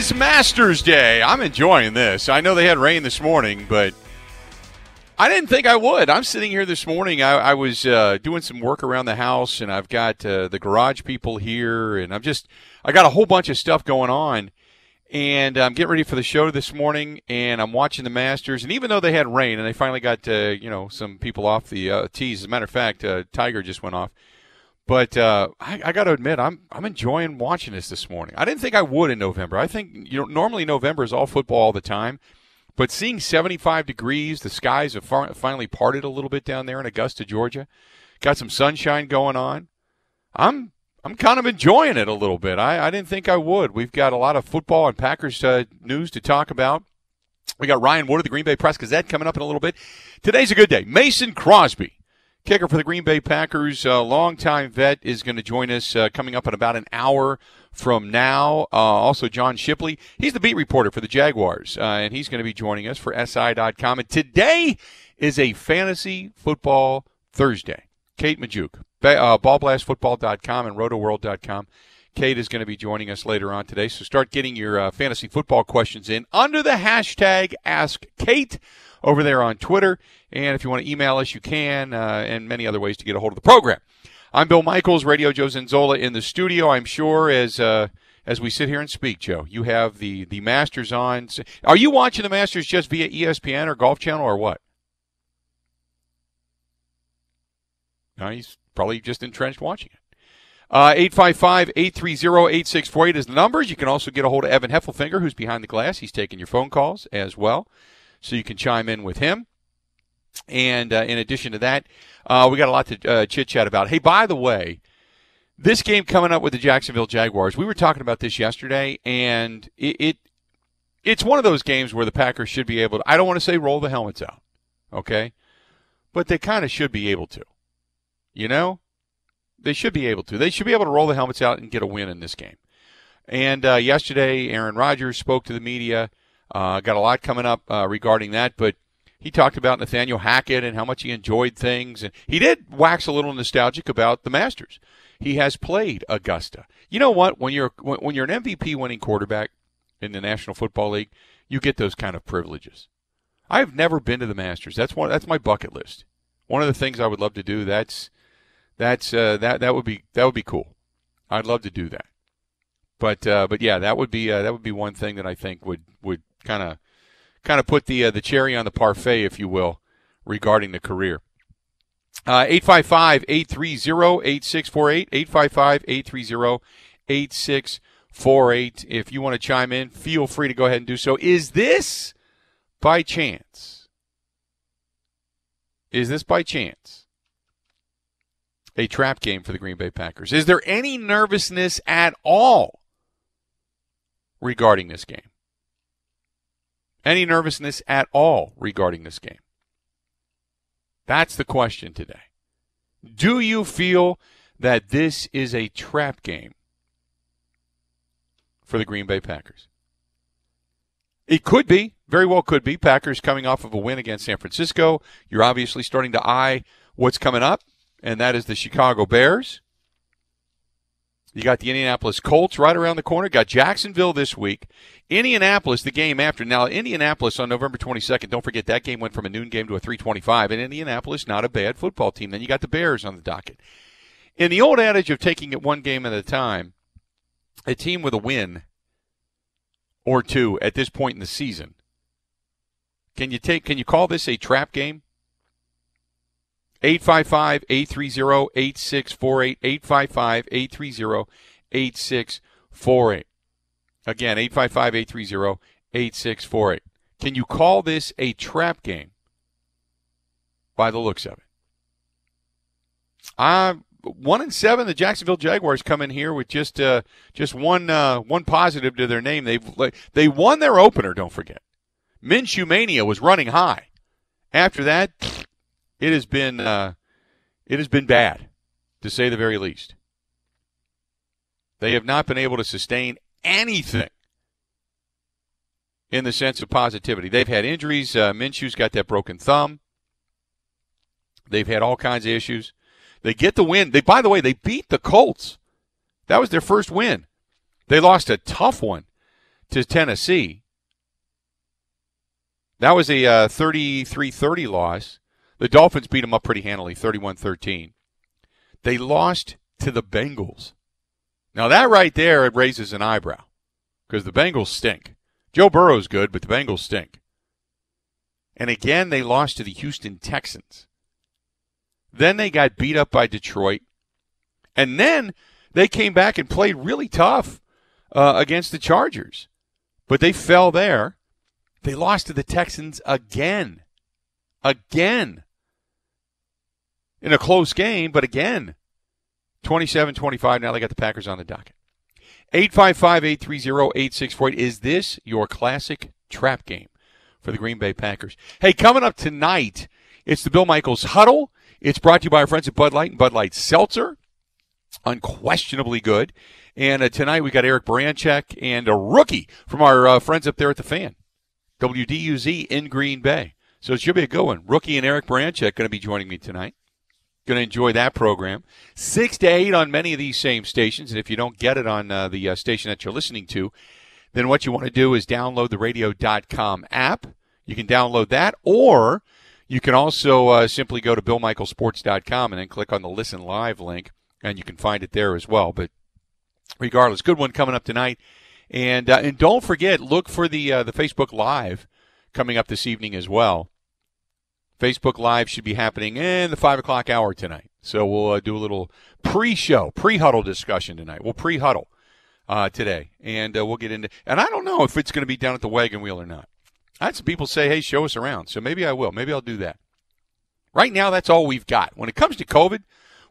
Is Masters Day. I'm enjoying this. I know they had rain this morning, but I didn't think I would. I'm sitting here this morning. I, I was uh, doing some work around the house, and I've got uh, the garage people here, and I'm just I got a whole bunch of stuff going on, and I'm getting ready for the show this morning, and I'm watching the Masters, and even though they had rain, and they finally got uh, you know some people off the uh, tees. As a matter of fact, uh, Tiger just went off. But uh, I, I got to admit, I'm I'm enjoying watching this this morning. I didn't think I would in November. I think you know normally November is all football all the time, but seeing 75 degrees, the skies have far, finally parted a little bit down there in Augusta, Georgia. Got some sunshine going on. I'm I'm kind of enjoying it a little bit. I, I didn't think I would. We've got a lot of football and Packers uh, news to talk about. We got Ryan Wood of the Green Bay Press Gazette coming up in a little bit. Today's a good day. Mason Crosby kicker for the Green Bay Packers, uh, longtime vet, is going to join us uh, coming up in about an hour from now. Uh, also, John Shipley, he's the beat reporter for the Jaguars, uh, and he's going to be joining us for SI.com. And today is a fantasy football Thursday. Kate Magdziuk, uh, ballblastfootball.com and rotoworld.com. Kate is going to be joining us later on today. So start getting your uh, fantasy football questions in under the hashtag AskKate over there on Twitter. And if you want to email us, you can, uh, and many other ways to get a hold of the program. I'm Bill Michaels, Radio Joe Zenzola in the studio. I'm sure as uh, as we sit here and speak, Joe, you have the the Masters on. Are you watching the Masters just via ESPN or Golf Channel or what? No, he's probably just entrenched watching it. Uh, 855-830-8648 is the numbers. You can also get a hold of Evan Heffelfinger, who's behind the glass. He's taking your phone calls as well, so you can chime in with him. And uh, in addition to that, uh, we got a lot to uh, chit chat about. Hey, by the way, this game coming up with the Jacksonville Jaguars, we were talking about this yesterday, and it, it it's one of those games where the Packers should be able to. I don't want to say roll the helmets out, okay, but they kind of should be able to. You know, they should be able to. They should be able to roll the helmets out and get a win in this game. And uh, yesterday, Aaron Rodgers spoke to the media. Uh, got a lot coming up uh, regarding that, but he talked about Nathaniel Hackett and how much he enjoyed things, and he did wax a little nostalgic about the Masters. He has played Augusta. You know what? When you're when you're an MVP winning quarterback in the National Football League, you get those kind of privileges. I've never been to the Masters. That's one. That's my bucket list. One of the things I would love to do. That's that's uh, that that would be that would be cool. I'd love to do that. But uh, but yeah, that would be uh, that would be one thing that I think would would kind of kind of put the uh, the cherry on the parfait, if you will, regarding the career. Uh, 855 830 8648. 855 830 8648. If you want to chime in, feel free to go ahead and do so. Is this by chance? Is this by chance a trap game for the Green Bay Packers? Is there any nervousness at all regarding this game? Any nervousness at all regarding this game? That's the question today. Do you feel that this is a trap game for the Green Bay Packers? It could be, very well could be. Packers coming off of a win against San Francisco. You're obviously starting to eye what's coming up, and that is the Chicago Bears. You got the Indianapolis Colts right around the corner. Got Jacksonville this week. Indianapolis the game after. Now Indianapolis on November 22nd. Don't forget that game went from a noon game to a 325. And Indianapolis not a bad football team. Then you got the Bears on the docket. In the old adage of taking it one game at a time, a team with a win or two at this point in the season. Can you take? Can you call this a trap game? 855 830 8648. 855 830 8648. Again, 855 830 8648. Can you call this a trap game by the looks of it? Uh, one and seven, the Jacksonville Jaguars come in here with just uh, just one uh, one positive to their name. They've they won their opener. Don't forget, Minshew mania was running high. After that, it has been uh, it has been bad, to say the very least. They have not been able to sustain anything in the sense of positivity. They've had injuries. Uh, Minshew's got that broken thumb. They've had all kinds of issues. They get the win. They, by the way, they beat the Colts. That was their first win. They lost a tough one to Tennessee. That was a uh, 33-30 loss. The Dolphins beat them up pretty handily, 31-13. They lost to the Bengals. Now that right there it raises an eyebrow because the Bengals stink. Joe Burrow's good, but the Bengals stink. And again, they lost to the Houston Texans. Then they got beat up by Detroit. And then they came back and played really tough uh, against the Chargers. But they fell there. They lost to the Texans again. Again. In a close game, but again. 27 25. Now they got the Packers on the docket. 855 830 8648. Is this your classic trap game for the Green Bay Packers? Hey, coming up tonight, it's the Bill Michaels Huddle. It's brought to you by our friends at Bud Light and Bud Light Seltzer. Unquestionably good. And uh, tonight we got Eric Baranczyk and a rookie from our uh, friends up there at the fan, WDUZ in Green Bay. So it should be a good one. Rookie and Eric Baranczyk going to be joining me tonight. Going to enjoy that program. Six to eight on many of these same stations. And if you don't get it on uh, the uh, station that you're listening to, then what you want to do is download the radio.com app. You can download that or you can also uh, simply go to BillMichaelSports.com and then click on the Listen Live link, and you can find it there as well. But regardless, good one coming up tonight. And uh, and don't forget, look for the uh, the Facebook Live coming up this evening as well. Facebook Live should be happening in the five o'clock hour tonight. So we'll uh, do a little pre-show, pre-huddle discussion tonight. We'll pre-huddle uh, today, and uh, we'll get into. And I don't know if it's going to be down at the wagon wheel or not. I had some people say, hey, show us around. So maybe I will. Maybe I'll do that. Right now, that's all we've got. When it comes to COVID,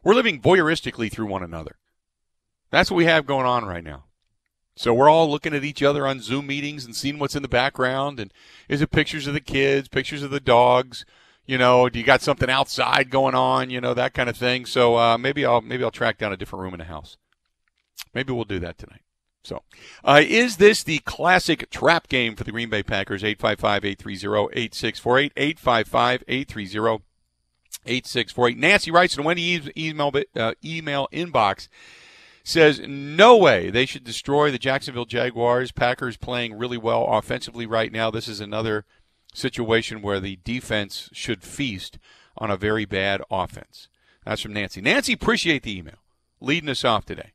we're living voyeuristically through one another. That's what we have going on right now. So we're all looking at each other on Zoom meetings and seeing what's in the background. And is it pictures of the kids, pictures of the dogs? You know, do you got something outside going on? You know, that kind of thing. So uh, maybe I'll maybe I'll track down a different room in the house. Maybe we'll do that tonight. So, uh, is this the classic trap game for the Green Bay Packers? 855 830 8648. 855 830 8648. Nancy writes in Wendy email, uh, email inbox says, No way. They should destroy the Jacksonville Jaguars. Packers playing really well offensively right now. This is another situation where the defense should feast on a very bad offense. That's from Nancy. Nancy, appreciate the email. Leading us off today.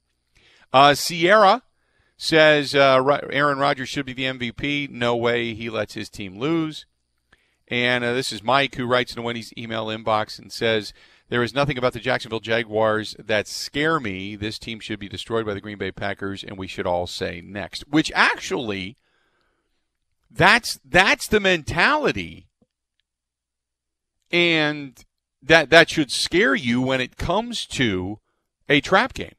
Uh, Sierra says uh, Aaron Rodgers should be the MVP. No way he lets his team lose. And uh, this is Mike who writes in Wendy's email inbox and says, There is nothing about the Jacksonville Jaguars that scare me. This team should be destroyed by the Green Bay Packers, and we should all say next. Which actually, that's that's the mentality. And that that should scare you when it comes to a trap game.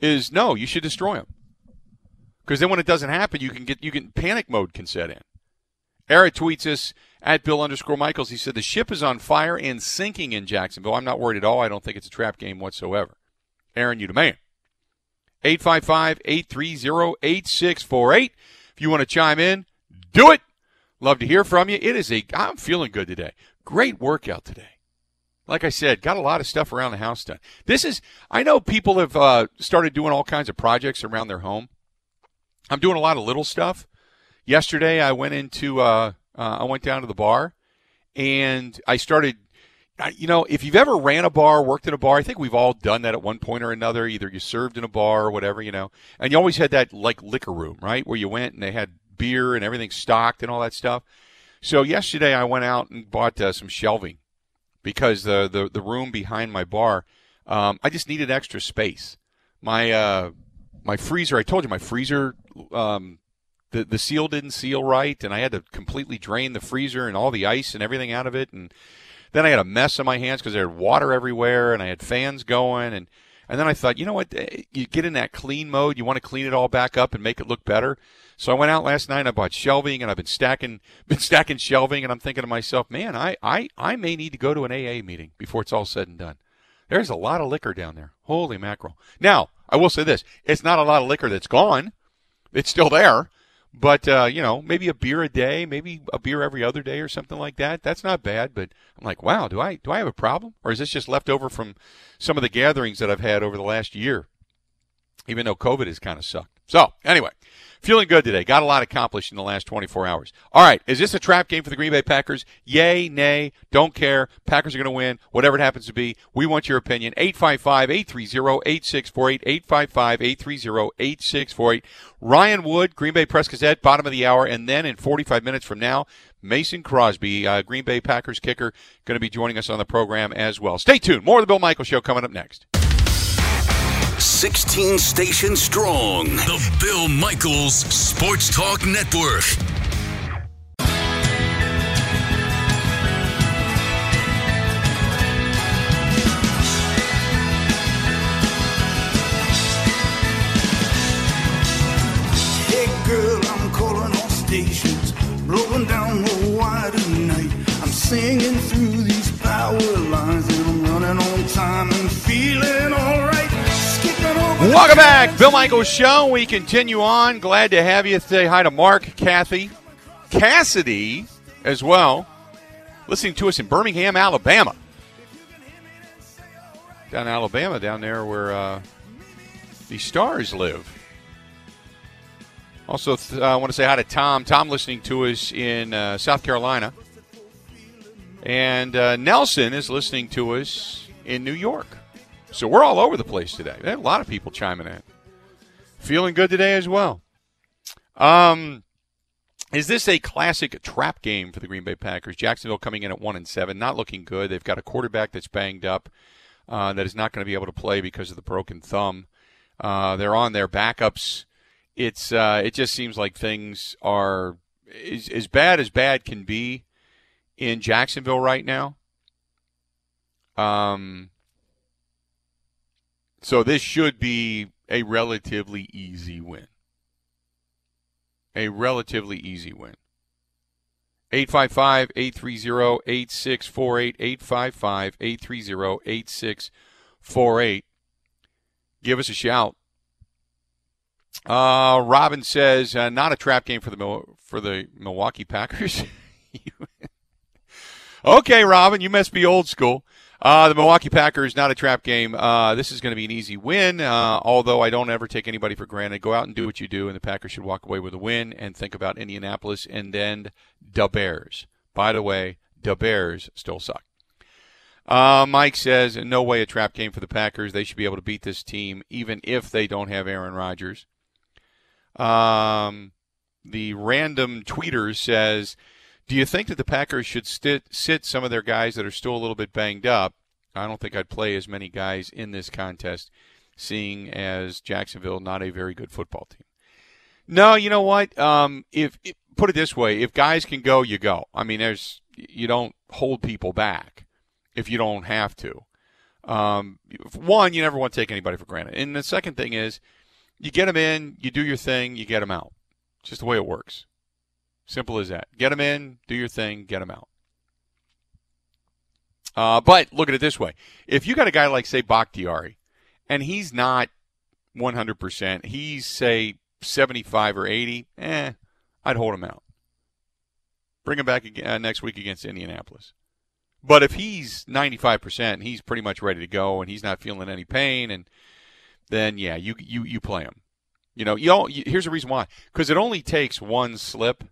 Is no, you should destroy them because then when it doesn't happen, you can get you can panic mode can set in, Eric tweets us at Bill underscore Michaels. He said the ship is on fire and sinking in Jacksonville. I'm not worried at all. I don't think it's a trap game whatsoever. Aaron, you the man. 855 830 8648. If you want to chime in, do it. Love to hear from you. It is a, I'm feeling good today. Great workout today. Like I said, got a lot of stuff around the house done. This is, I know people have uh, started doing all kinds of projects around their home. I'm doing a lot of little stuff. Yesterday, I went into, uh, uh, I went down to the bar and I started you know, if you've ever ran a bar, worked in a bar, I think we've all done that at one point or another. Either you served in a bar or whatever, you know, and you always had that like liquor room, right, where you went and they had beer and everything stocked and all that stuff. So yesterday I went out and bought uh, some shelving because the, the the room behind my bar, um, I just needed extra space. My uh, my freezer, I told you, my freezer, um, the the seal didn't seal right, and I had to completely drain the freezer and all the ice and everything out of it, and then I had a mess on my hands because there had water everywhere and I had fans going and and then I thought, you know what? Eh, you get in that clean mode. You want to clean it all back up and make it look better. So I went out last night. and I bought shelving, and I've been stacking, been stacking shelving. And I'm thinking to myself, man, I, I, I may need to go to an AA meeting before it's all said and done. There's a lot of liquor down there. Holy mackerel! Now I will say this: it's not a lot of liquor that's gone. It's still there. But uh, you know, maybe a beer a day, maybe a beer every other day or something like that. That's not bad. But I'm like, wow, do I do I have a problem, or is this just left over from some of the gatherings that I've had over the last year? Even though COVID has kind of sucked. So anyway, Feeling good today. Got a lot accomplished in the last 24 hours. All right. Is this a trap game for the Green Bay Packers? Yay, nay, don't care. Packers are going to win, whatever it happens to be. We want your opinion. 855 830 8648. 855 830 8648. Ryan Wood, Green Bay Press Gazette, bottom of the hour. And then in 45 minutes from now, Mason Crosby, uh, Green Bay Packers kicker, going to be joining us on the program as well. Stay tuned. More of the Bill Michael Show coming up next. 16 stations strong. The Bill Michaels Sports Talk Network. Hey girl, Welcome back, Bill Michaels Show. We continue on. Glad to have you. Say hi to Mark, Kathy, Cassidy as well. Listening to us in Birmingham, Alabama. Down in Alabama, down there where uh, the stars live. Also, uh, I want to say hi to Tom. Tom listening to us in uh, South Carolina. And uh, Nelson is listening to us in New York. So we're all over the place today. A lot of people chiming in. Feeling good today as well. Um, is this a classic trap game for the Green Bay Packers? Jacksonville coming in at one and seven, not looking good. They've got a quarterback that's banged up, uh, that is not going to be able to play because of the broken thumb. Uh, they're on their backups. It's uh, it just seems like things are as bad as bad can be in Jacksonville right now. Um, so this should be a relatively easy win. A relatively easy win. 855 830 8648. 855 830 8648. Give us a shout. Uh, Robin says, uh, not a trap game for the for the Milwaukee Packers. okay, Robin, you must be old school. Uh, the Milwaukee Packers, not a trap game. Uh, this is going to be an easy win, uh, although I don't ever take anybody for granted. Go out and do what you do, and the Packers should walk away with a win and think about Indianapolis and then the Bears. By the way, the Bears still suck. Uh, Mike says, no way a trap game for the Packers. They should be able to beat this team, even if they don't have Aaron Rodgers. Um, the random tweeter says, do you think that the Packers should sit, sit some of their guys that are still a little bit banged up? I don't think I'd play as many guys in this contest, seeing as Jacksonville not a very good football team. No, you know what? Um, if, if put it this way, if guys can go, you go. I mean, there's you don't hold people back if you don't have to. Um, one, you never want to take anybody for granted, and the second thing is, you get them in, you do your thing, you get them out. It's just the way it works. Simple as that. Get them in, do your thing, get them out. Uh, but look at it this way: if you got a guy like say Bakhtiari, and he's not 100%, he's say 75 or 80, eh, I'd hold him out. Bring him back again, uh, next week against Indianapolis. But if he's 95%, he's pretty much ready to go, and he's not feeling any pain, and then yeah, you you you play him. You know, you all, you, here's the reason why: because it only takes one slip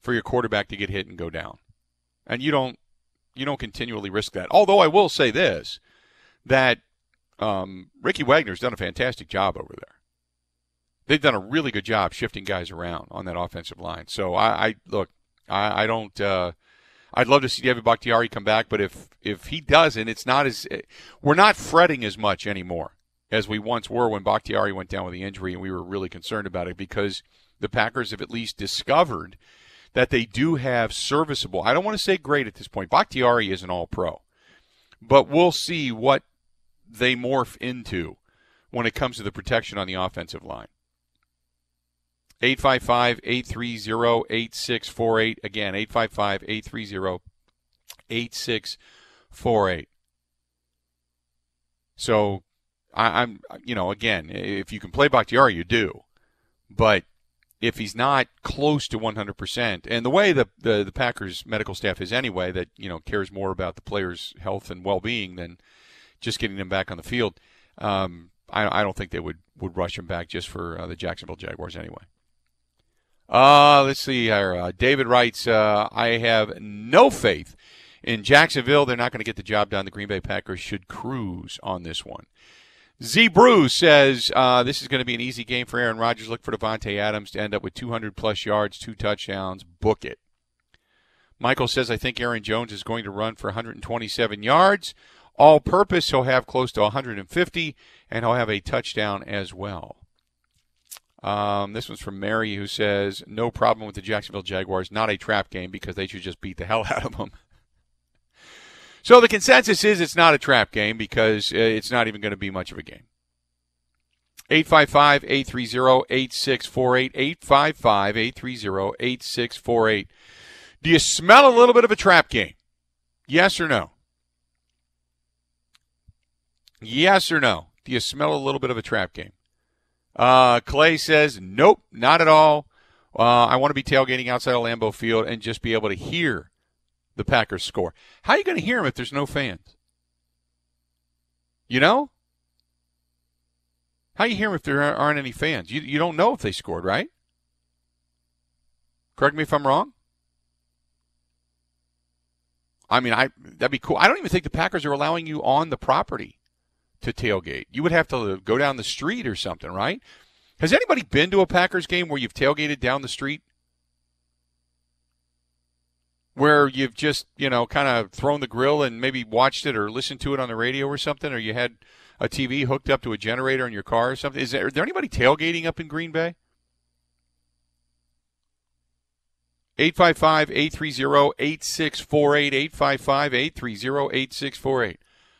for your quarterback to get hit and go down, and you don't you don't continually risk that. Although I will say this, that um, Ricky Wagner's done a fantastic job over there. They've done a really good job shifting guys around on that offensive line. So I, I look, I, I don't. Uh, I'd love to see David Bakhtiari come back, but if if he doesn't, it's not as we're not fretting as much anymore as we once were when Bakhtiari went down with the injury, and we were really concerned about it because the Packers have at least discovered that they do have serviceable. I don't want to say great at this point. Bakhtiari is an all pro. But we'll see what they morph into when it comes to the protection on the offensive line. 855 830 8648. Again, 855 830 8648. So I, am you know, again, if you can play Bakhtiari, you do. But if he's not close to 100%, and the way the, the, the Packers medical staff is anyway, that you know cares more about the players' health and well-being than just getting them back on the field, um, I, I, don't think they would, would rush him back just for uh, the Jacksonville Jaguars anyway. Uh, let's see here. Uh, David writes, uh, I have no faith in Jacksonville. They're not going to get the job done. The Green Bay Packers should cruise on this one. Z Bruce says uh, this is going to be an easy game for Aaron Rodgers. Look for Davante Adams to end up with 200 plus yards, two touchdowns. Book it. Michael says I think Aaron Jones is going to run for 127 yards. All purpose, he'll have close to 150, and he'll have a touchdown as well. Um, this one's from Mary, who says no problem with the Jacksonville Jaguars. Not a trap game because they should just beat the hell out of them. So the consensus is it's not a trap game because uh, it's not even going to be much of a game. 855 830 8648. 855 830 8648. Do you smell a little bit of a trap game? Yes or no? Yes or no? Do you smell a little bit of a trap game? Uh, Clay says, nope, not at all. Uh, I want to be tailgating outside of Lambeau Field and just be able to hear the Packers score. How are you going to hear them if there's no fans? You know? How you hear them if there aren't any fans? You, you don't know if they scored, right? Correct me if I'm wrong. I mean, I that'd be cool. I don't even think the Packers are allowing you on the property to tailgate. You would have to go down the street or something, right? Has anybody been to a Packers game where you've tailgated down the street? Where you've just you know kind of thrown the grill and maybe watched it or listened to it on the radio or something, or you had a TV hooked up to a generator in your car or something? Is there, there anybody tailgating up in Green Bay? 855 830 8648. 855 830 8648.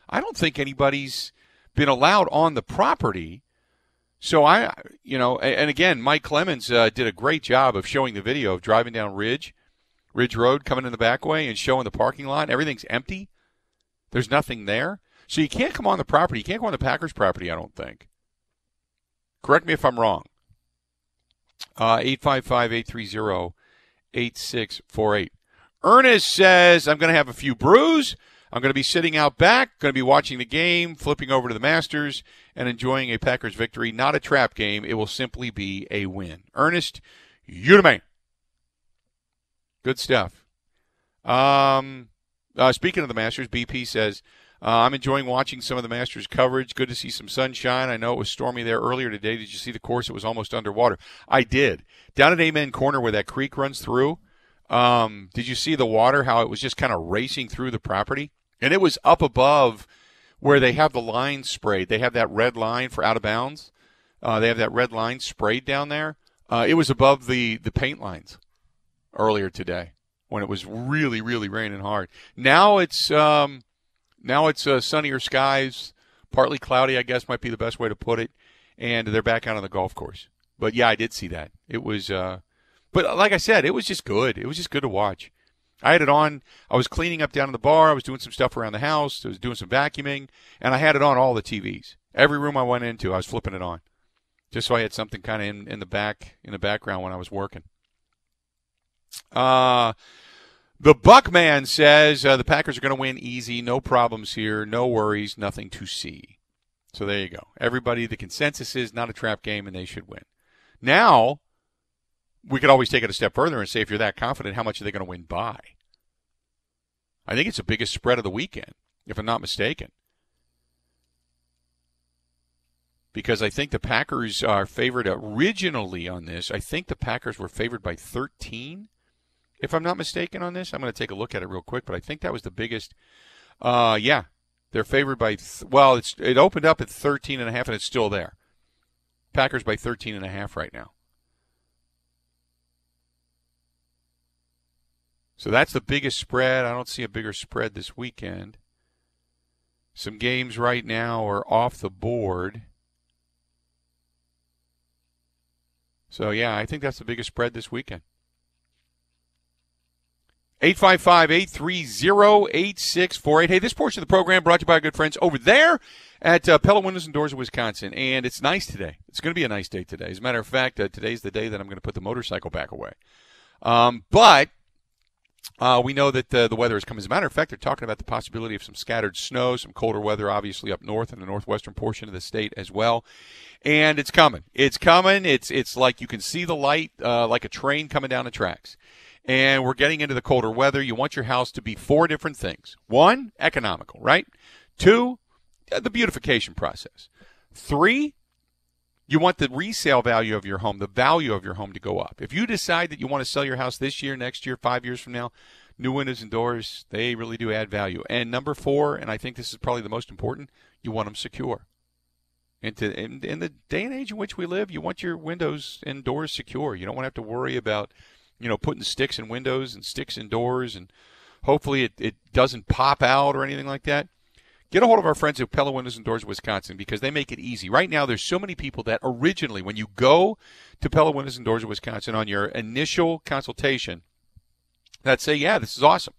I don't think anybody's been allowed on the property. So I, you know, and again, Mike Clemens uh, did a great job of showing the video of driving down Ridge Ridge Road coming in the back way and showing the parking lot. Everything's empty. There's nothing there. So you can't come on the property. You can't go on the Packers property, I don't think. Correct me if I'm wrong. Uh, 855 830 8648. Ernest says, I'm going to have a few brews. I'm going to be sitting out back, going to be watching the game, flipping over to the Masters, and enjoying a Packers victory. Not a trap game. It will simply be a win. Ernest, you the man. Good stuff. Um, uh, speaking of the Masters, BP says, uh, I'm enjoying watching some of the Masters coverage. Good to see some sunshine. I know it was stormy there earlier today. Did you see the course? It was almost underwater. I did. Down at Amen Corner where that creek runs through, um, did you see the water, how it was just kind of racing through the property? And it was up above where they have the line sprayed. They have that red line for out of bounds. Uh, they have that red line sprayed down there. Uh, it was above the, the paint lines earlier today when it was really, really raining hard. Now it's um, now it's uh, sunnier skies, partly cloudy. I guess might be the best way to put it. And they're back out on the golf course. But yeah, I did see that. It was uh, But like I said, it was just good. It was just good to watch. I had it on. I was cleaning up down in the bar. I was doing some stuff around the house. I was doing some vacuuming, and I had it on all the TVs. Every room I went into, I was flipping it on, just so I had something kind of in, in the back in the background when I was working. Uh, the Buckman says uh, the Packers are going to win easy, no problems here, no worries, nothing to see. So there you go. Everybody, the consensus is not a trap game, and they should win. Now we could always take it a step further and say if you're that confident, how much are they going to win by? I think it's the biggest spread of the weekend, if I'm not mistaken. Because I think the Packers are favored originally on this. I think the Packers were favored by 13, if I'm not mistaken on this. I'm going to take a look at it real quick, but I think that was the biggest. Uh, yeah, they're favored by th- well, it's it opened up at 13 and a half, and it's still there. Packers by 13 and a half right now. So that's the biggest spread. I don't see a bigger spread this weekend. Some games right now are off the board. So, yeah, I think that's the biggest spread this weekend. 855 830 8648. Hey, this portion of the program brought to you by our good friends over there at uh, Pella Windows and Doors of Wisconsin. And it's nice today. It's going to be a nice day today. As a matter of fact, uh, today's the day that I'm going to put the motorcycle back away. Um, but uh, we know that uh, the weather is coming. As a matter of fact, they're talking about the possibility of some scattered snow, some colder weather, obviously up north in the northwestern portion of the state as well. And it's coming. It's coming. It's it's like you can see the light, uh, like a train coming down the tracks. And we're getting into the colder weather. You want your house to be four different things: one, economical, right? Two, uh, the beautification process. Three, you want the resale value of your home, the value of your home to go up. If you decide that you want to sell your house this year, next year, five years from now, new windows and doors, they really do add value. And number four, and I think this is probably the most important, you want them secure. And to, in, in the day and age in which we live, you want your windows and doors secure. You don't want to have to worry about, you know, putting sticks in windows and sticks in doors, and hopefully it, it doesn't pop out or anything like that get a hold of our friends at Pella Windows and Doors Wisconsin because they make it easy. Right now, there's so many people that originally, when you go to Pella Windows and Doors of Wisconsin on your initial consultation, that say, yeah, this is awesome.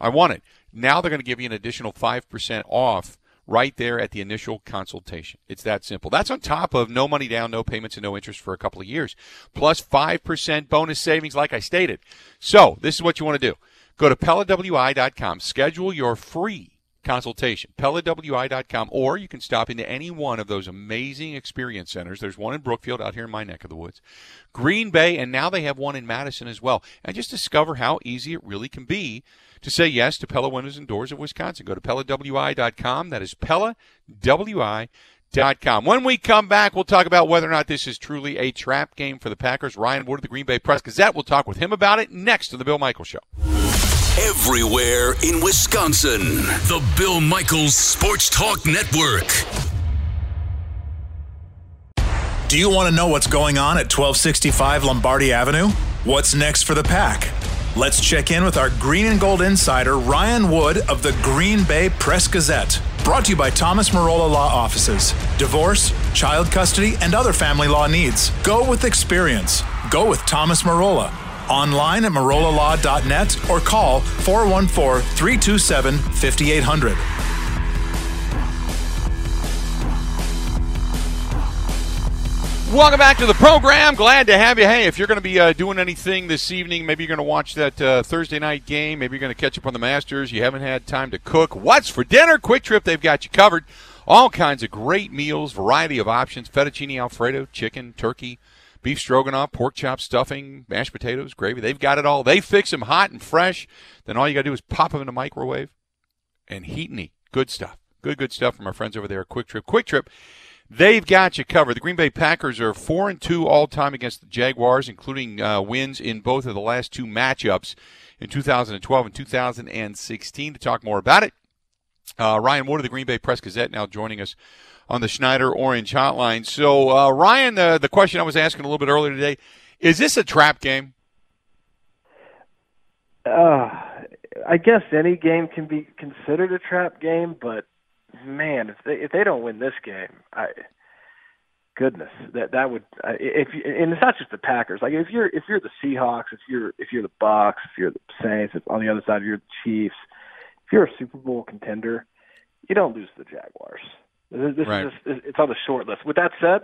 I want it. Now they're going to give you an additional 5% off right there at the initial consultation. It's that simple. That's on top of no money down, no payments, and no interest for a couple of years, plus 5% bonus savings, like I stated. So, this is what you want to do. Go to PellaWI.com, schedule your free consultation. PellaWI.com, or you can stop into any one of those amazing experience centers. There's one in Brookfield out here in my neck of the woods, Green Bay, and now they have one in Madison as well. And just discover how easy it really can be to say yes to Pella Windows and Doors of Wisconsin. Go to PellaWI.com. That is PellaWI.com. When we come back, we'll talk about whether or not this is truly a trap game for the Packers. Ryan Wood of the Green Bay Press Gazette. We'll talk with him about it next to the Bill Michael Show everywhere in Wisconsin. The Bill Michaels Sports Talk Network. Do you want to know what's going on at 1265 Lombardi Avenue? What's next for the pack? Let's check in with our green and gold insider, Ryan Wood of the Green Bay Press Gazette. Brought to you by Thomas Marola Law Offices. Divorce, child custody, and other family law needs. Go with experience. Go with Thomas Marola online at marolalaw.net or call 414 327 5800. Welcome back to the program. Glad to have you. Hey, if you're going to be uh, doing anything this evening, maybe you're going to watch that uh, Thursday night game. Maybe you're going to catch up on the Masters. You haven't had time to cook. What's for dinner? Kwik Trip, they've got you covered. All kinds of great meals, variety of options fettuccine Alfredo, chicken, turkey, beef stroganoff, pork chop stuffing, mashed potatoes, gravy. They've got it all. They fix them hot and fresh. Then all you got to do is pop them in the microwave and heat and eat. Good stuff. Good, good stuff from our friends over there at Kwik Trip. Kwik Trip, they've got you covered. The Green Bay Packers are 4 and 2 all time against the Jaguars, including uh, wins in both of the last two matchups in 2012 and 2016. To talk more about it, uh, Ryan Wood of the Green Bay Press Gazette now joining us on the Schneider Orange Hotline. So, uh, Ryan, the the question I was asking a little bit earlier today is this a trap game? Uh, I guess any game can be considered a trap game, but man, if they if they don't win this game, I goodness, that that would if you, and it's not just the Packers. Like if you're if you're the Seahawks, if you're if you're the Bucks, if you're the Saints, if on the other side you're the Chiefs, if you're a Super Bowl contender, you don't lose to the Jaguars. This, this Right. is just, it's on the short list. With that said,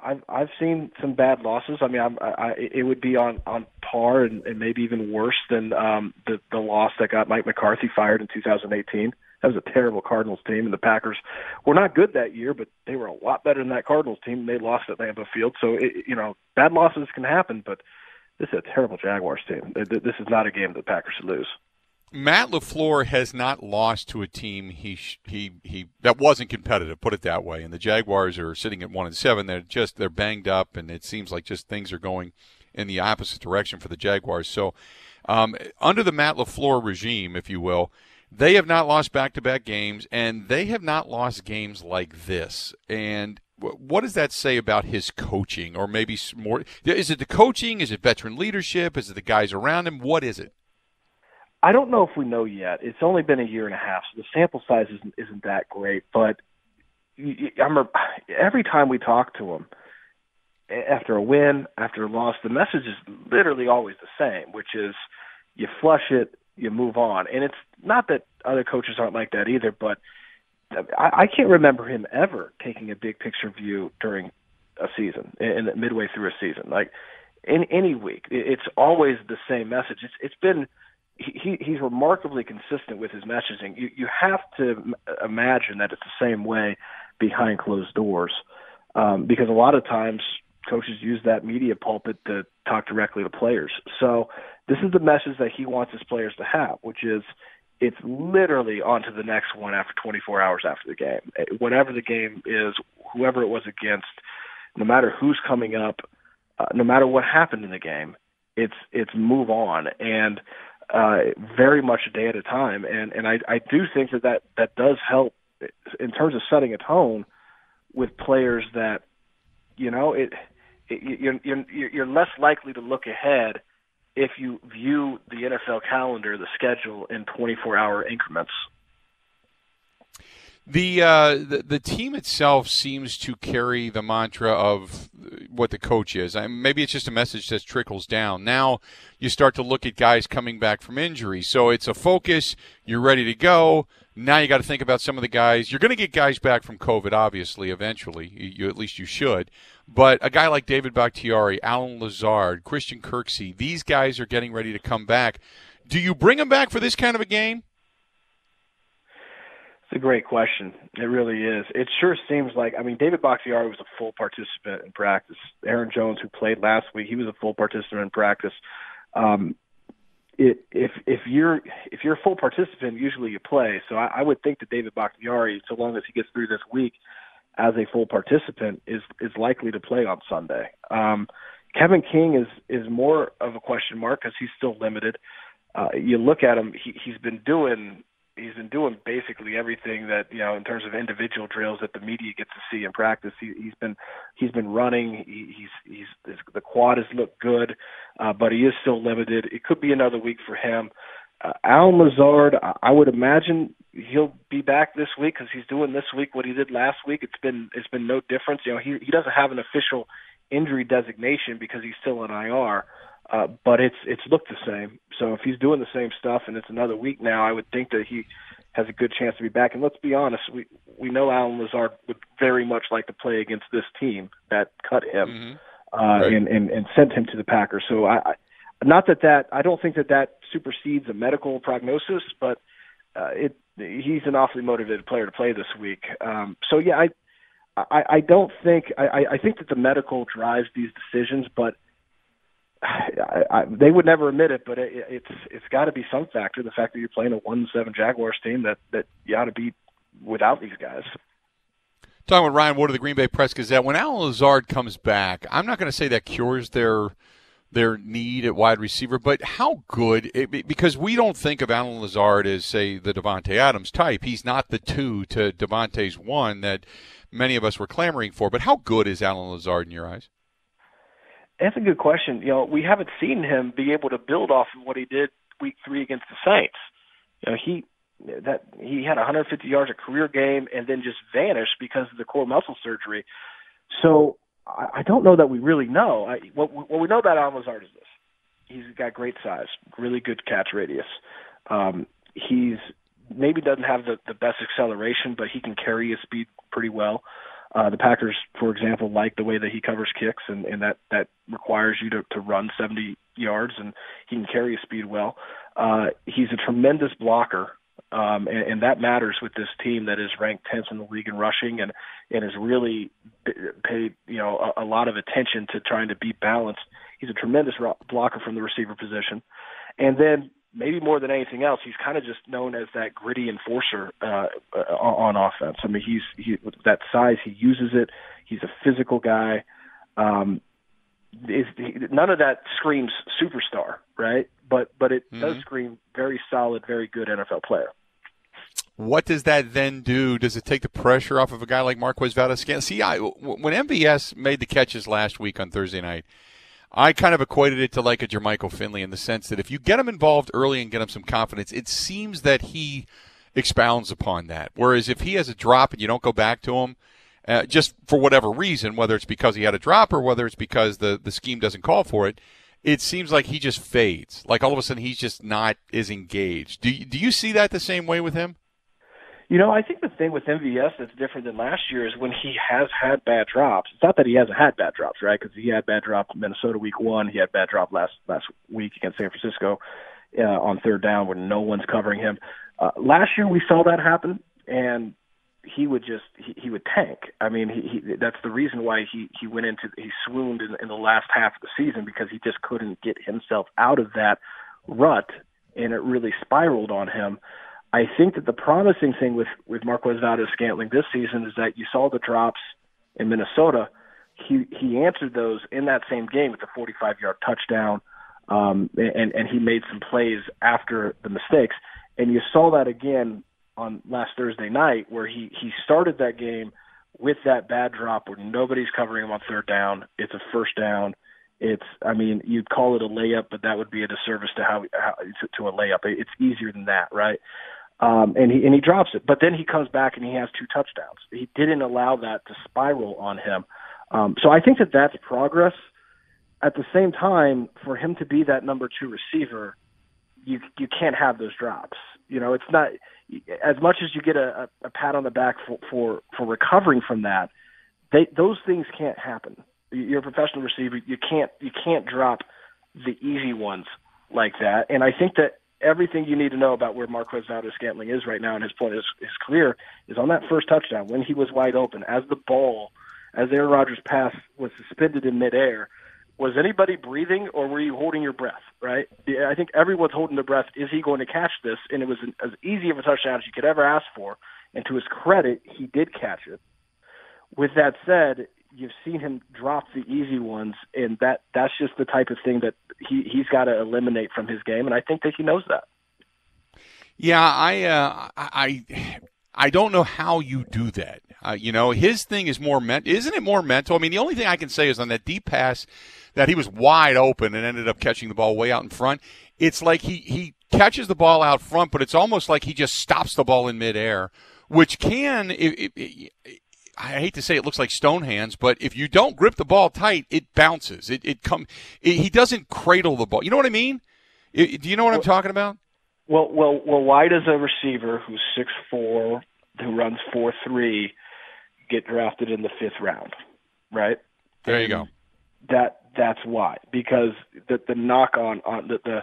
I've I've seen some bad losses. I mean, I'm, I, I it would be on on par and, and maybe even worse than um, the the loss that got Mike McCarthy fired in 2018. That was a terrible Cardinals team, and the Packers were not good that year, but they were a lot better than that Cardinals team. They lost at Lambeau Field, so it, you know bad losses can happen, but this is a terrible Jaguars team. Th- th- This is not a game that the Packers should lose. Matt Lafleur has not lost to a team he he he that wasn't competitive. Put it that way. And the Jaguars are sitting at one and seven. They're just they're banged up, and it seems like just things are going in the opposite direction for the Jaguars. So, um, under the Matt Lafleur regime, if you will, they have not lost back-to-back games, and they have not lost games like this. And what does that say about his coaching, or maybe more? Is it the coaching? Is it veteran leadership? Is it the guys around him? What is it? I don't know if we know yet. It's only been a year and a half, so the sample size isn't isn't that great. But y- y- I remember every time we talk to him after a win, after a loss, the message is literally always the same, which is you flush it, you move on. And it's not that other coaches aren't like that either, but I, I can't remember him ever taking a big picture view during a season, in, in midway through a season. Like in any week, it- it's always the same message. It's it's been he he's remarkably consistent with his messaging. You you have to imagine that it's the same way behind closed doors, um, because a lot of times coaches use that media pulpit to talk directly to players. So this is the message that he wants his players to have, which is it's literally on to the next one after 24 hours after the game. Eh, Whatever the game is, whoever it was against, no matter who's coming up, uh, no matter what happened in the game, it's it's move on and uh, very much a day at a time. And and I I do think that that that does help in terms of setting a tone with players that you know it, it you're you're you're less likely to look ahead if you view the NFL calendar, the schedule in 24-hour increments. The, uh, the the team itself seems to carry the mantra of what the coach is. I maybe it's just a message that trickles down. Now you start to look at guys coming back from injury, so it's a focus. You're ready to go. Now you got to think about some of the guys. You're going to get guys back from COVID, obviously, eventually. You, at least you should. But a guy like David Bakhtiari, Allen Lazard, Christian Kirksey, these guys are getting ready to come back. Do you bring them back for this kind of a game? It's a great question. It really is. It sure seems like I mean David Bakhtiari was a full participant in practice. Aaron Jones, who played last week, he was a full participant in practice. Um, it, if if you're if you're a full participant, usually you play. So I, I would think that David Bakhtiari, so long as he gets through this week as a full participant, is is likely to play on Sunday. Um, Kevin King is is more of a question mark because he's still limited. Uh, you look at him; he, he's been doing he's been doing basically everything that you know in terms of individual drills that the media gets to see in practice. He, he's been he's been running. He, he's he's his, the quad has looked good, uh, but he is still limited. It could be another week for him. Uh, Allen Lazard, I, would imagine he'll be back this week because he's doing this week what he did last week. It's been it's been no difference. You know, he he doesn't have an official injury designation because he's still in IR. Uh, but it's it's looked the same. So if he's doing the same stuff and it's another week now, I would think that he has a good chance to be back. And let's be honest, we we know Allen Lazard would very much like to play against this team that cut him Mm-hmm. uh, Right. and, and and sent him to the Packers. So I, I not that that I don't think that that supersedes a medical prognosis, but uh, it he's an awfully motivated player to play this week. Um, so yeah, I. I, I don't think I, I- I think that the medical drives these decisions, but I, I, they would never admit it, but it, it's it's got to be some factor. The fact that you're playing a one seven Jaguars team that that you ought to beat without these guys. Talking with Ryan Wood of the Green Bay Press Gazette. When Allen Lazard comes back, I'm not going to say that cures their their need at wide receiver, but how good? It, because we don't think of Allen Lazard as say the Davante Adams type. He's not the two to Davante's one that many of us were clamoring for. But how good is Allen Lazard in your eyes? That's a good question. You know, we haven't seen him be able to build off of what he did week three against the Saints. You know, he that he had 150 yards a career game and then just vanished because of the core muscle surgery. So I, I don't know that we really know. I, what, what we know about Allen Lazard is this: he's got great size, really good catch radius. Um, he's maybe doesn't have the, the best acceleration, but he can carry his speed pretty well. Uh, the Packers, for example, like the way that he covers kicks, and, and that that requires you to, to run 70 yards, and he can carry his speed well. Uh, he's a tremendous blocker, um, and, and that matters with this team that is ranked 10th in the league in rushing, and and has really paid you know a, a lot of attention to trying to be balanced. He's a tremendous blocker from the receiver position, and then maybe more than anything else, he's kind of just known as that gritty enforcer uh, uh, on offense. I mean, he's he with that size, he uses it. He's a physical guy. Um, is he, none of that screams superstar, right? But but it mm-hmm. does scream very solid, very good NFL player. What does that then do? Does it take the pressure off of a guy like Marquez Valdes-Scantling? See, I, when MVS made the catches last week on Thursday night, I kind of equated it to like a Jermichael Finley in the sense that if you get him involved early and get him some confidence, it seems that he expounds upon that. Whereas if he has a drop and you don't go back to him, uh, just for whatever reason, whether it's because he had a drop or whether it's because the, the scheme doesn't call for it, it seems like he just fades. Like all of a sudden he's just not as engaged. Do you, do you see that the same way with him? You know, I think the thing with MVS that's different than last year is when he has had bad drops. It's not that he hasn't had bad drops, right? Because he had bad drop in Minnesota week one. He had bad drop last last week against San Francisco uh, on third down when no one's covering him. Uh, last year we saw that happen, and he would just he, he would tank. I mean, he, he that's the reason why he he went into he swooned in, in the last half of the season because he just couldn't get himself out of that rut, and it really spiraled on him. I think that the promising thing with with Marquez Valdes-Scantling this season is that you saw the drops in Minnesota. He he answered those in that same game with a 45 yard touchdown, um, and and he made some plays after the mistakes. And you saw that again on last Thursday night, where he he started that game with that bad drop where nobody's covering him on third down. It's a first down. It's, I mean, you'd call it a layup, but that would be a disservice to how, how to a layup. It's easier than that, right? Um, and he and he drops it. But then he comes back and he has two touchdowns. He didn't allow that to spiral on him. Um, so I think that that's progress. At the same time, for him to be that number two receiver, you you can't have those drops. You know, it's not as much as you get a, a, pat on the back for, for for recovering from that. They those things can't happen. You're a professional receiver. You can't you can't drop the easy ones like that. And I think that everything you need to know about where Marquez Valdes-Scantling is right now in his point his, his career is on that first touchdown when he was wide open as the ball as Aaron Rodgers' pass was suspended in midair. Was anybody breathing or were you holding your breath? Right? I think everyone's holding their breath. Is he going to catch this? And it was an, as easy of a touchdown as you could ever ask for. And to his credit, he did catch it. With that said, you've seen him drop the easy ones, and that that's just the type of thing that he he's got to eliminate from his game, and I think that he knows that. Yeah, I uh, I I don't know how you do that. Uh, you know, his thing is more meant. Isn't it more mental? I mean, the only thing I can say is on that deep pass that he was wide open and ended up catching the ball way out in front. It's like he he catches the ball out front, but it's almost like he just stops the ball in midair, which can. It, it, I hate to say it looks like stone hands, but if you don't grip the ball tight, it bounces. It it come. It, he doesn't cradle the ball. You know what I mean? It, do you know what I'm talking about? Well, well, well. Why does a receiver who's six four, who runs four three, get drafted in the fifth round? Right. There and you go. That that's why because the the knock on on the the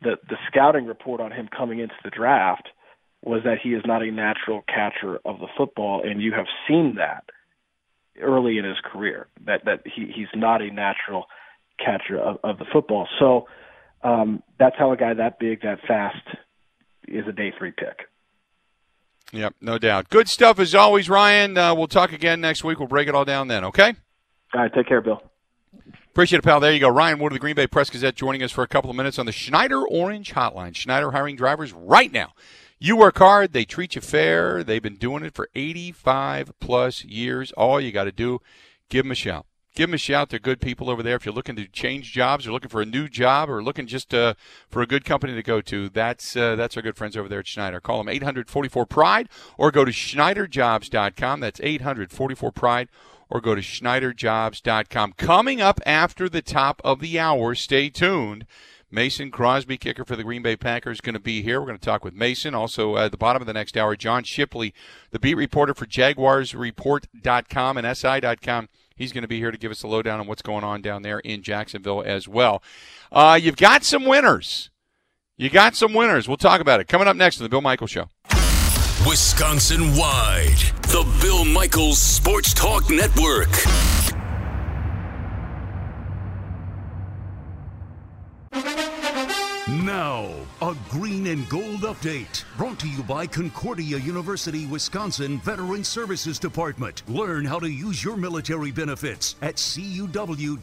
the, the scouting report on him coming into the draft was that he is not a natural catcher of the football, and you have seen that early in his career that that he he's not a natural catcher of, of the football. So um, that's how a guy that big, that fast, is a day three pick. Yep, no doubt. Good stuff as always, Ryan. Uh, we'll talk again next week. We'll break it all down then. Okay. All right. Take care, Bill. Appreciate it, pal. There you go. Ryan Wood of the Green Bay Press Gazette joining us for a couple of minutes on the Schneider Orange Hotline. Schneider hiring drivers right now. You work hard, they treat you fair. They've been doing it for 85 plus years. All you got to do, give them a shout. give them a shout. They're good people over there. If you're looking to change jobs or looking for a new job or looking just uh, for a good company to go to, that's uh, that's our good friends over there at Schneider. Call them 844 Pride or go to SchneiderJobs.com. That's 844 Pride or go to SchneiderJobs.com. Coming up after the top of the hour, stay tuned. Mason Crosby, kicker for the Green Bay Packers, going to be here. We're going to talk with Mason. Also, at the bottom of the next hour, John Shipley, the beat reporter for JaguarsReport.com and SI.com. He's going to be here to give us a lowdown on what's going on down there in Jacksonville as well. Uh, you've got some winners. You got some winners. We'll talk about it. Coming up next on The Bill Michaels Show. Wisconsin wide, the Bill Michaels Sports Talk Network. Now, a green and gold update brought to you by Concordia University, Wisconsin Veteran Services Department. Learn how to use your military benefits at cuw.edu/slash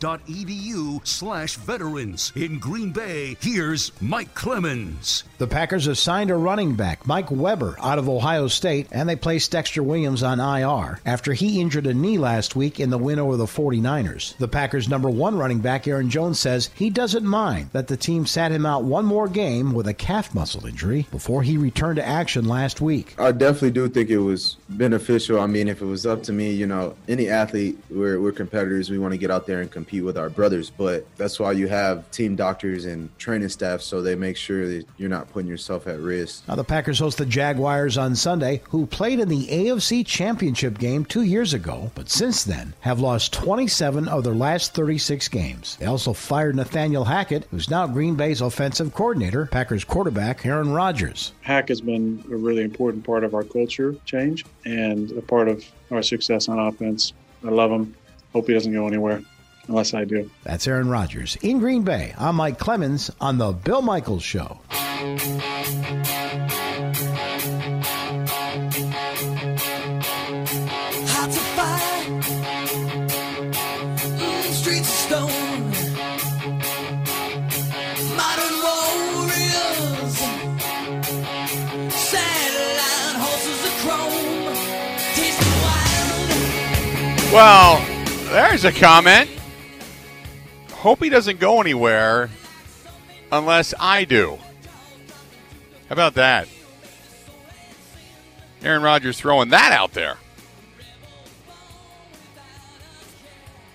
veterans. In Green Bay, here's Mike Clemens. The Packers have signed a running back, Mike Weber, out of Ohio State, and they placed Dexter Williams on IR after he injured a knee last week in the win over the 49ers. The Packers' number one running back, Aaron Jones, says he doesn't mind that the team sat him out one more game with a calf muscle injury before he returned to action last week. I definitely do think it was beneficial. I mean, if it was up to me, you know, any athlete, we're, we're competitors. We want to get out there and compete with our brothers. But that's why you have team doctors and training staff so they make sure that you're not putting yourself at risk. Now, the Packers host the Jaguars on Sunday, who played in the AFC Championship game two years ago, but since then have lost 27 of their last 36 games. They also fired Nathaniel Hackett, who's now Green Bay's offensive coordinator, Packers quarterback Aaron Rodgers. Hack has been a really important part of our culture change and a part of our success on offense. I love him. Hope he doesn't go anywhere unless I do. That's Aaron Rodgers. In Green Bay, I'm Mike Clemens on The Bill Michaels Show. Well, there's a comment. Hope he doesn't go anywhere unless I do. How about that? Aaron Rodgers throwing that out there.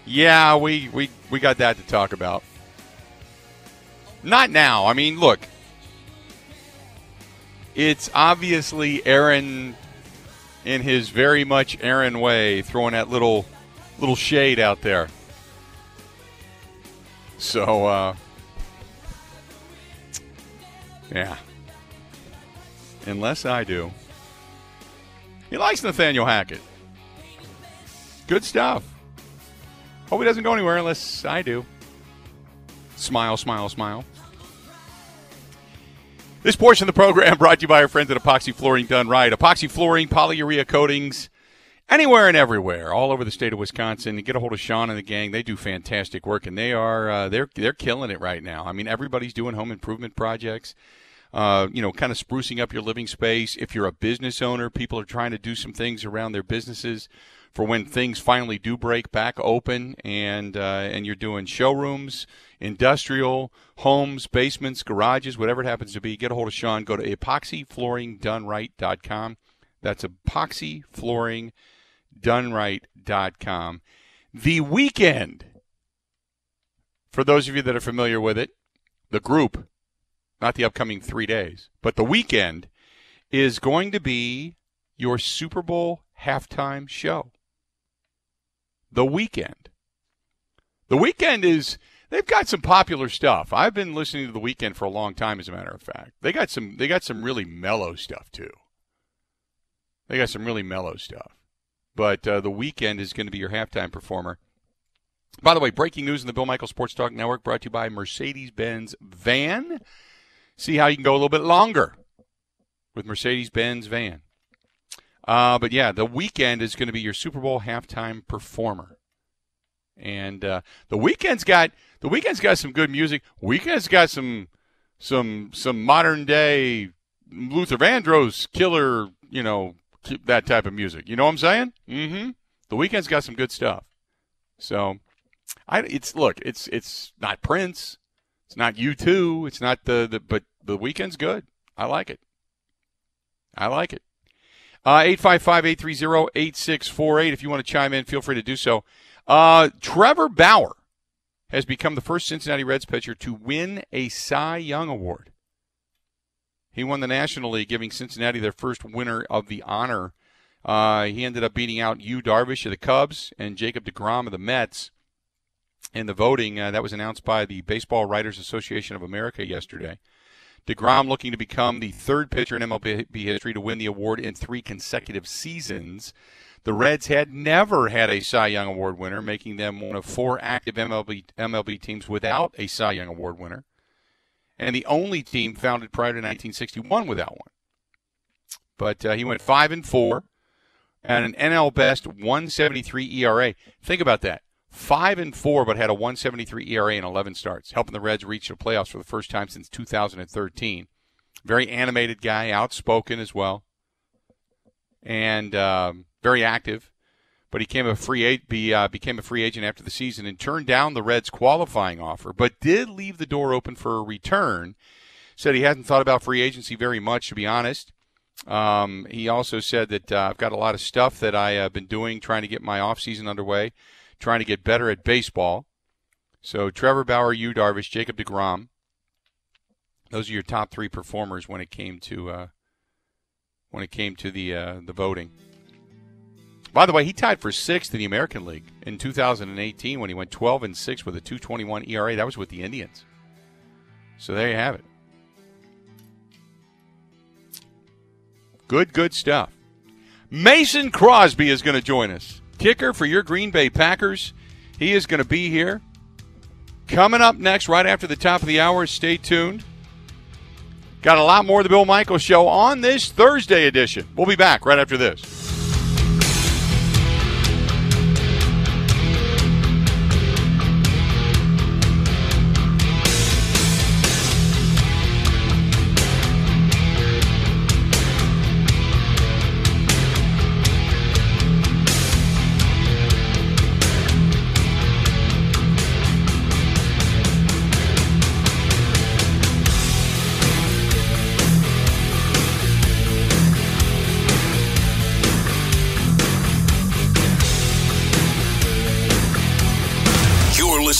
Yeah, we, we, we got that to talk about. Not now. I mean, look, it's obviously Aaron in his very much Aaron way throwing that little little shade out there. So uh yeah. Unless I do. He likes Nathaniel Hackett. Good stuff. Hope he doesn't go anywhere unless I do. Smile, smile, smile. This portion of the program brought to you by our friends at Epoxy Flooring Done Right. Epoxy Flooring, polyurea coatings, anywhere and everywhere, all over the state of Wisconsin. Get a hold of Sean and the gang; they do fantastic work, and they are uh, they're they're killing it right now. I mean, everybody's doing home improvement projects. Uh, you know, kind of sprucing up your living space. If you're a business owner, people are trying to do some things around their businesses for when things finally do break back open, and uh, and you're doing showrooms, industrial, homes, basements, garages, whatever it happens to be. Get a hold of Sean. Go to epoxyflooringdoneright.com. That's epoxyflooringdoneright.com. The Weeknd, for those of you that are familiar with it, the group, not the upcoming three days, but the Weeknd is going to be your Super Bowl halftime show. The Weeknd. The Weeknd is they've got some popular stuff. I've been listening to the Weeknd for a long time, as a matter of fact. They got some they got some really mellow stuff too. They got some really mellow stuff. But uh, the Weeknd is going to be your halftime performer. By the way, breaking news in the Bill Michael Sports Talk Network brought to you by Mercedes Benz Van. See how you can go a little bit longer with Mercedes Benz Van. Uh, but yeah, the Weeknd is going to be your Super Bowl halftime performer. And uh, the Weeknd's got the Weeknd's got some good music. Weeknd's got some some some modern day Luther Vandross killer, you know, that type of music. You know what I'm saying? Mm-hmm. The Weeknd's got some good stuff. So I it's look, it's it's not Prince, it's not U2, it's not the, the but the Weeknd's good. I like it. I like it. Uh, 855-830-8648. If you want to chime in, feel free to do so. Uh, Trevor Bauer has become the first Cincinnati Reds pitcher to win a Cy Young Award. He won the National League, giving Cincinnati their first winner of the honor. Uh, he ended up beating out Yu Darvish of the Cubs and Jacob DeGrom of the Mets in the voting. Uh, that was announced by the Baseball Writers Association of America yesterday. DeGrom looking to become the third pitcher in MLB history to win the award in three consecutive seasons. The Reds had never had a Cy Young Award winner, making them one of four active MLB, MLB teams without a Cy Young Award winner, and the only team founded prior to 1961 without one. But uh, he went five and four, and an NL best 173 ERA. Think about that five and four, but had a 173 ERA in 11 starts, helping the Reds reach the playoffs for the first time since 2013. Very animated guy, outspoken as well, and um, very active. But he became a free be, uh, became a free agent after the season and turned down the Reds' qualifying offer, but did leave the door open for a return. Said he hasn't thought about free agency very much, to be honest. Um, he also said that uh, I've got a lot of stuff that I have been doing, trying to get my offseason underway trying to get better at baseball. So Trevor Bauer, Yu Darvish, Jacob DeGrom. Those are your top three performers when it came to uh, when it came to the uh, the voting. By the way, he tied for sixth in the American League in 2018 when he went 12 and six with a 2.21 ERA. That was with the Indians. So there you have it. Good, good stuff. Mason Crosby is going to join us kicker for your Green Bay Packers. He is going to be here. Coming up next, right after the top of the hour, stay tuned. Got a lot more of the Bill Michaels Show on this Thursday edition. We'll be back right after this.